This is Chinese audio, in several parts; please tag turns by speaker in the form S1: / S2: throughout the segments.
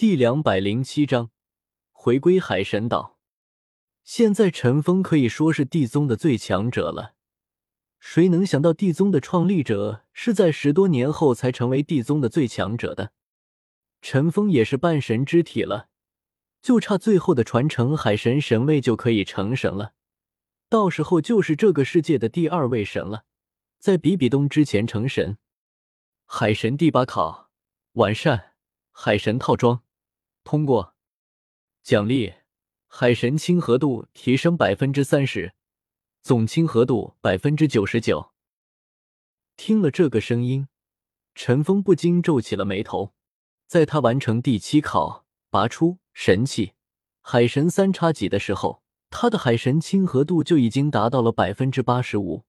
S1: 第两百零七章回归海神岛。现在陈峰可以说是地宗的最强者了。谁能想到地宗的创立者是在十多年后才成为地宗的最强者的？陈峰也是半神之体了，就差最后的传承海神神位就可以成神了。到时候就是这个世界的第二位神了，在比比东之前成神。海神第八考完善，海神套装通过，奖励海神亲和度提升百分之三十，总亲和度百分之九十九。听了这个声音，陈峰不禁皱起了眉头。在他完成第七考，拔出神器海神三叉戟的时候。他的海神亲和度就已经达到了百分之八十五，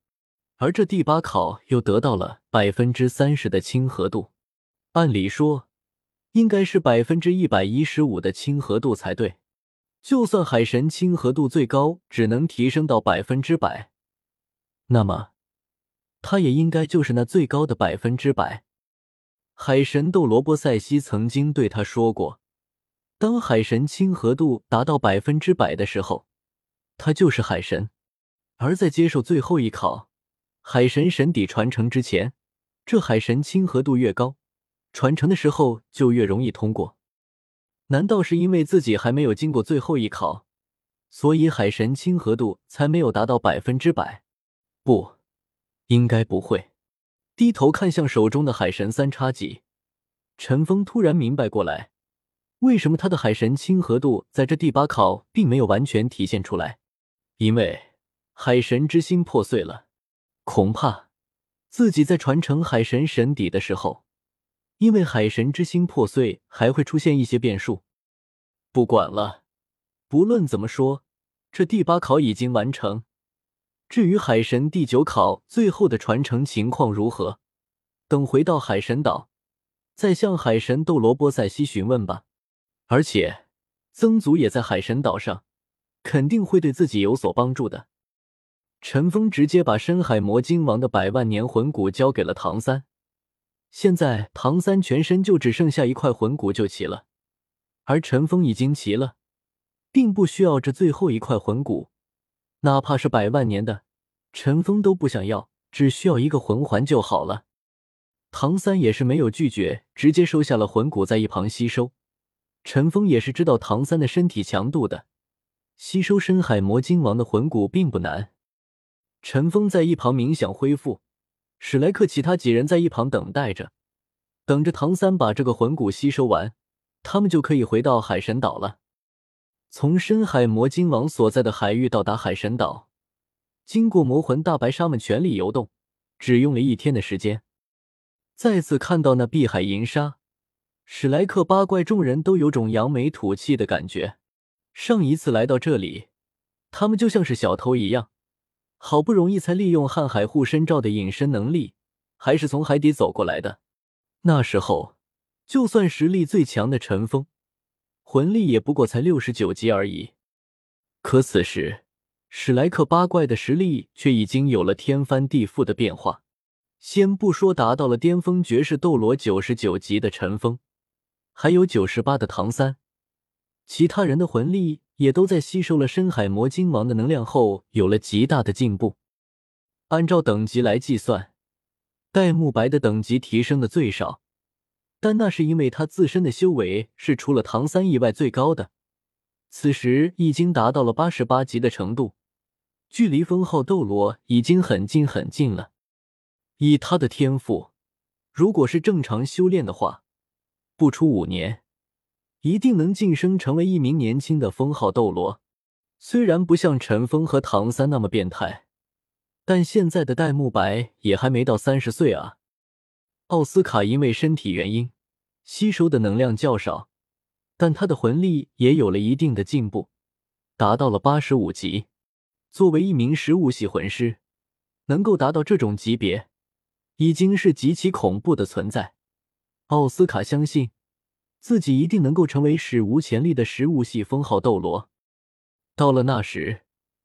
S1: 而这第八考又得到了百分之三十的亲和度，按理说应该是百分之一百一十五的亲和度才对。就算海神亲和度最高只能提升到百分之百，那么他也应该就是那最高的百分之百。海神斗罗波塞西曾经对他说过，当海神亲和度达到百分之百的时候。他就是海神，而在接受最后一考海神神底传承之前，这海神亲和度越高，传承的时候就越容易通过。难道是因为自己还没有经过最后一考，所以海神亲和度才没有达到百分之百？不，应该不会。低头看向手中的海神三叉戟，陈峰突然明白过来，为什么他的海神亲和度在这第八考并没有完全体现出来。因为海神之心破碎了，恐怕自己在传承海神神底的时候，因为海神之心破碎，还会出现一些变数。不管了，不论怎么说，这第八考已经完成。至于海神第九考最后的传承情况如何，等回到海神岛，再向海神斗罗波塞西询问吧。而且，曾祖也在海神岛上。肯定会对自己有所帮助的。陈峰直接把深海魔晶王的百万年魂骨交给了唐三。现在唐三全身就只剩下一块魂骨就齐了，而陈峰已经齐了，并不需要这最后一块魂骨，哪怕是百万年的，陈峰都不想要，只需要一个魂环就好了。唐三也是没有拒绝，直接收下了魂骨，在一旁吸收。陈峰也是知道唐三的身体强度的。吸收深海魔晶王的魂骨并不难，陈峰在一旁冥想恢复，史莱克其他几人在一旁等待着，等着唐三把这个魂骨吸收完，他们就可以回到海神岛了。从深海魔晶王所在的海域到达海神岛，经过魔魂大白鲨们全力游动，只用了一天的时间。再次看到那碧海银鲨，史莱克八怪众人都有种扬眉吐气的感觉。上一次来到这里，他们就像是小偷一样，好不容易才利用瀚海护身罩的隐身能力，还是从海底走过来的。那时候，就算实力最强的陈峰，魂力也不过才六十九级而已。可此时，史莱克八怪的实力却已经有了天翻地覆的变化。先不说达到了巅峰绝世斗罗九十九级的陈峰，还有九十八的唐三。其他人的魂力也都在吸收了深海魔晶王的能量后有了极大的进步。按照等级来计算，戴沐白的等级提升的最少，但那是因为他自身的修为是除了唐三以外最高的，此时已经达到了八十八级的程度，距离封号斗罗已经很近很近了。以他的天赋，如果是正常修炼的话，不出五年。一定能晋升成为一名年轻的封号斗罗，虽然不像陈峰和唐三那么变态，但现在的戴沐白也还没到三十岁啊。奥斯卡因为身体原因吸收的能量较少，但他的魂力也有了一定的进步，达到了八十五级。作为一名食物系魂师，能够达到这种级别，已经是极其恐怖的存在。奥斯卡相信。自己一定能够成为史无前例的食物系封号斗罗，到了那时，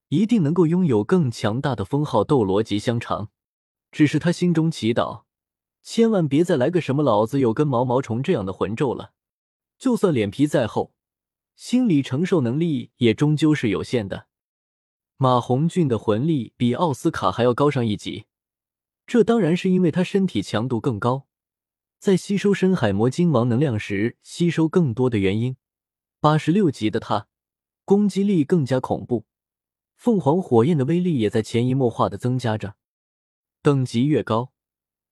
S1: 一定能够拥有更强大的封号斗罗级香肠。只是他心中祈祷，千万别再来个什么老子有根毛毛虫这样的魂咒了。就算脸皮再厚，心理承受能力也终究是有限的。马红俊的魂力比奥斯卡还要高上一级，这当然是因为他身体强度更高，在吸收深海魔晶王能量时吸收更多的原因。八十六级的他，攻击力更加恐怖，凤凰火焰的威力也在潜移默化的增加着。等级越高，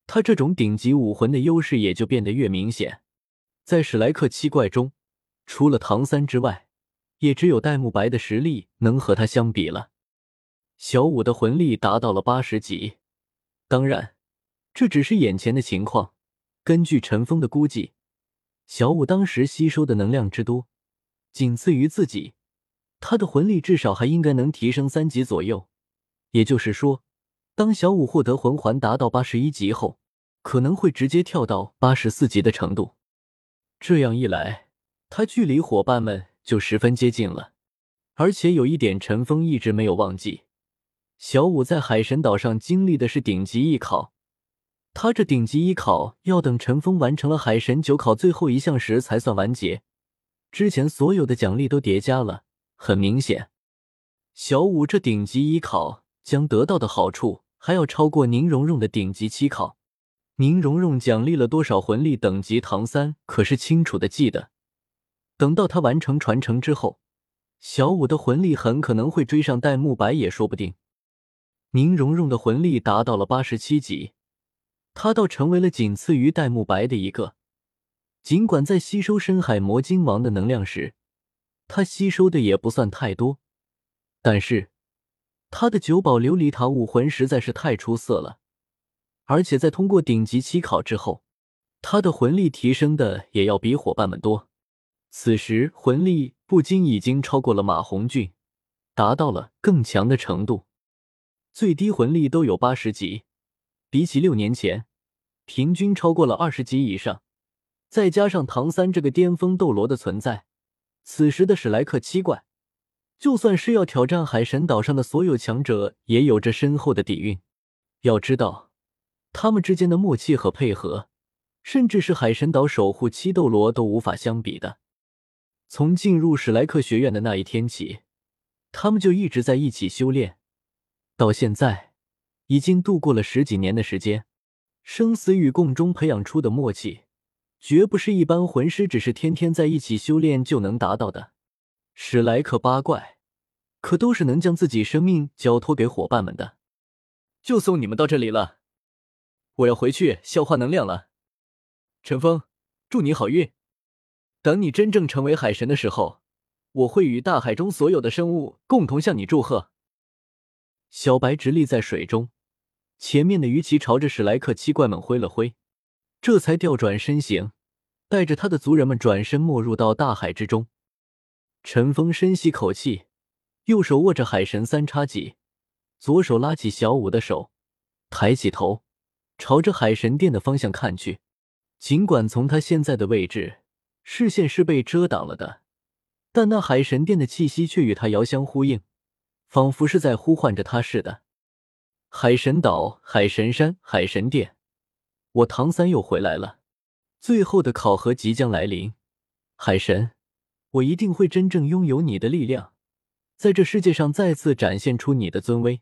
S1: 他这种顶级武魂的优势也就变得越明显。在史莱克七怪中，除了唐三之外，也只有戴沐白的实力能和他相比了。小五的魂力达到了八十级，当然，这只是眼前的情况。根据陈峰的估计，小五当时吸收的能量之多，仅次于自己。他的魂力至少还应该能提升三级左右。也就是说，当小五获得魂环达到八十一级后，可能会直接跳到八十四级的程度。这样一来，他距离伙伴们就十分接近了。而且有一点，陈峰一直没有忘记。小五在海神岛上经历的是顶级艺考，他这顶级一考要等陈峰完成了海神九考最后一项时才算完结。之前所有的奖励都叠加了，很明显，小五这顶级一考将得到的好处还要超过宁荣荣的顶级七考。宁荣荣奖励了多少魂力等级，唐三可是清楚的记得。等到他完成传承之后，小五的魂力很可能会追上戴沐白，也说不定。宁荣荣的魂力达到了八十七级，他倒成为了仅次于戴沐白的一个。尽管在吸收深海魔晶王的能量时，他吸收的也不算太多，但是他的九宝琉璃塔武魂实在是太出色了，而且在通过顶级期考之后，他的魂力提升的也要比伙伴们多。此时魂力不禁已经超过了马红俊，达到了更强的程度。最低魂力都有八十级，比起六年前，平均超过了二十级以上。再加上唐三这个巅峰斗罗的存在，此时的史莱克七怪，就算是要挑战海神岛上的所有强者，也有着深厚的底蕴。要知道，他们之间的默契和配合，甚至是海神岛守护七斗罗都无法相比的。从进入史莱克学院的那一天起，他们就一直在一起修炼。到现在，已经度过了十几年的时间，生死与共中培养出的默契，绝不是一般魂师只是天天在一起修炼就能达到的。史莱克八怪，可都是能将自己生命交托给伙伴们的。就送你们到这里了，我要回去消化能量了。陈峰，祝你好运。等你真正成为海神的时候，我会与大海中所有的生物共同向你祝贺。小白直立在水中，前面的鱼鳍朝着史莱克七怪们挥了挥，这才调转身形，带着他的族人们转身没入到大海之中。陈峰深吸口气，右手握着海神三叉戟，左手拉起小五的手，抬起头，朝着海神殿的方向看去。尽管从他现在的位置，视线是被遮挡了的，但那海神殿的气息却与他遥相呼应。仿佛是在呼唤着他似的。海神岛、海神山、海神殿，我唐三又回来了。最后的考核即将来临，海神，我一定会真正拥有你的力量，在这世界上再次展现出你的尊威。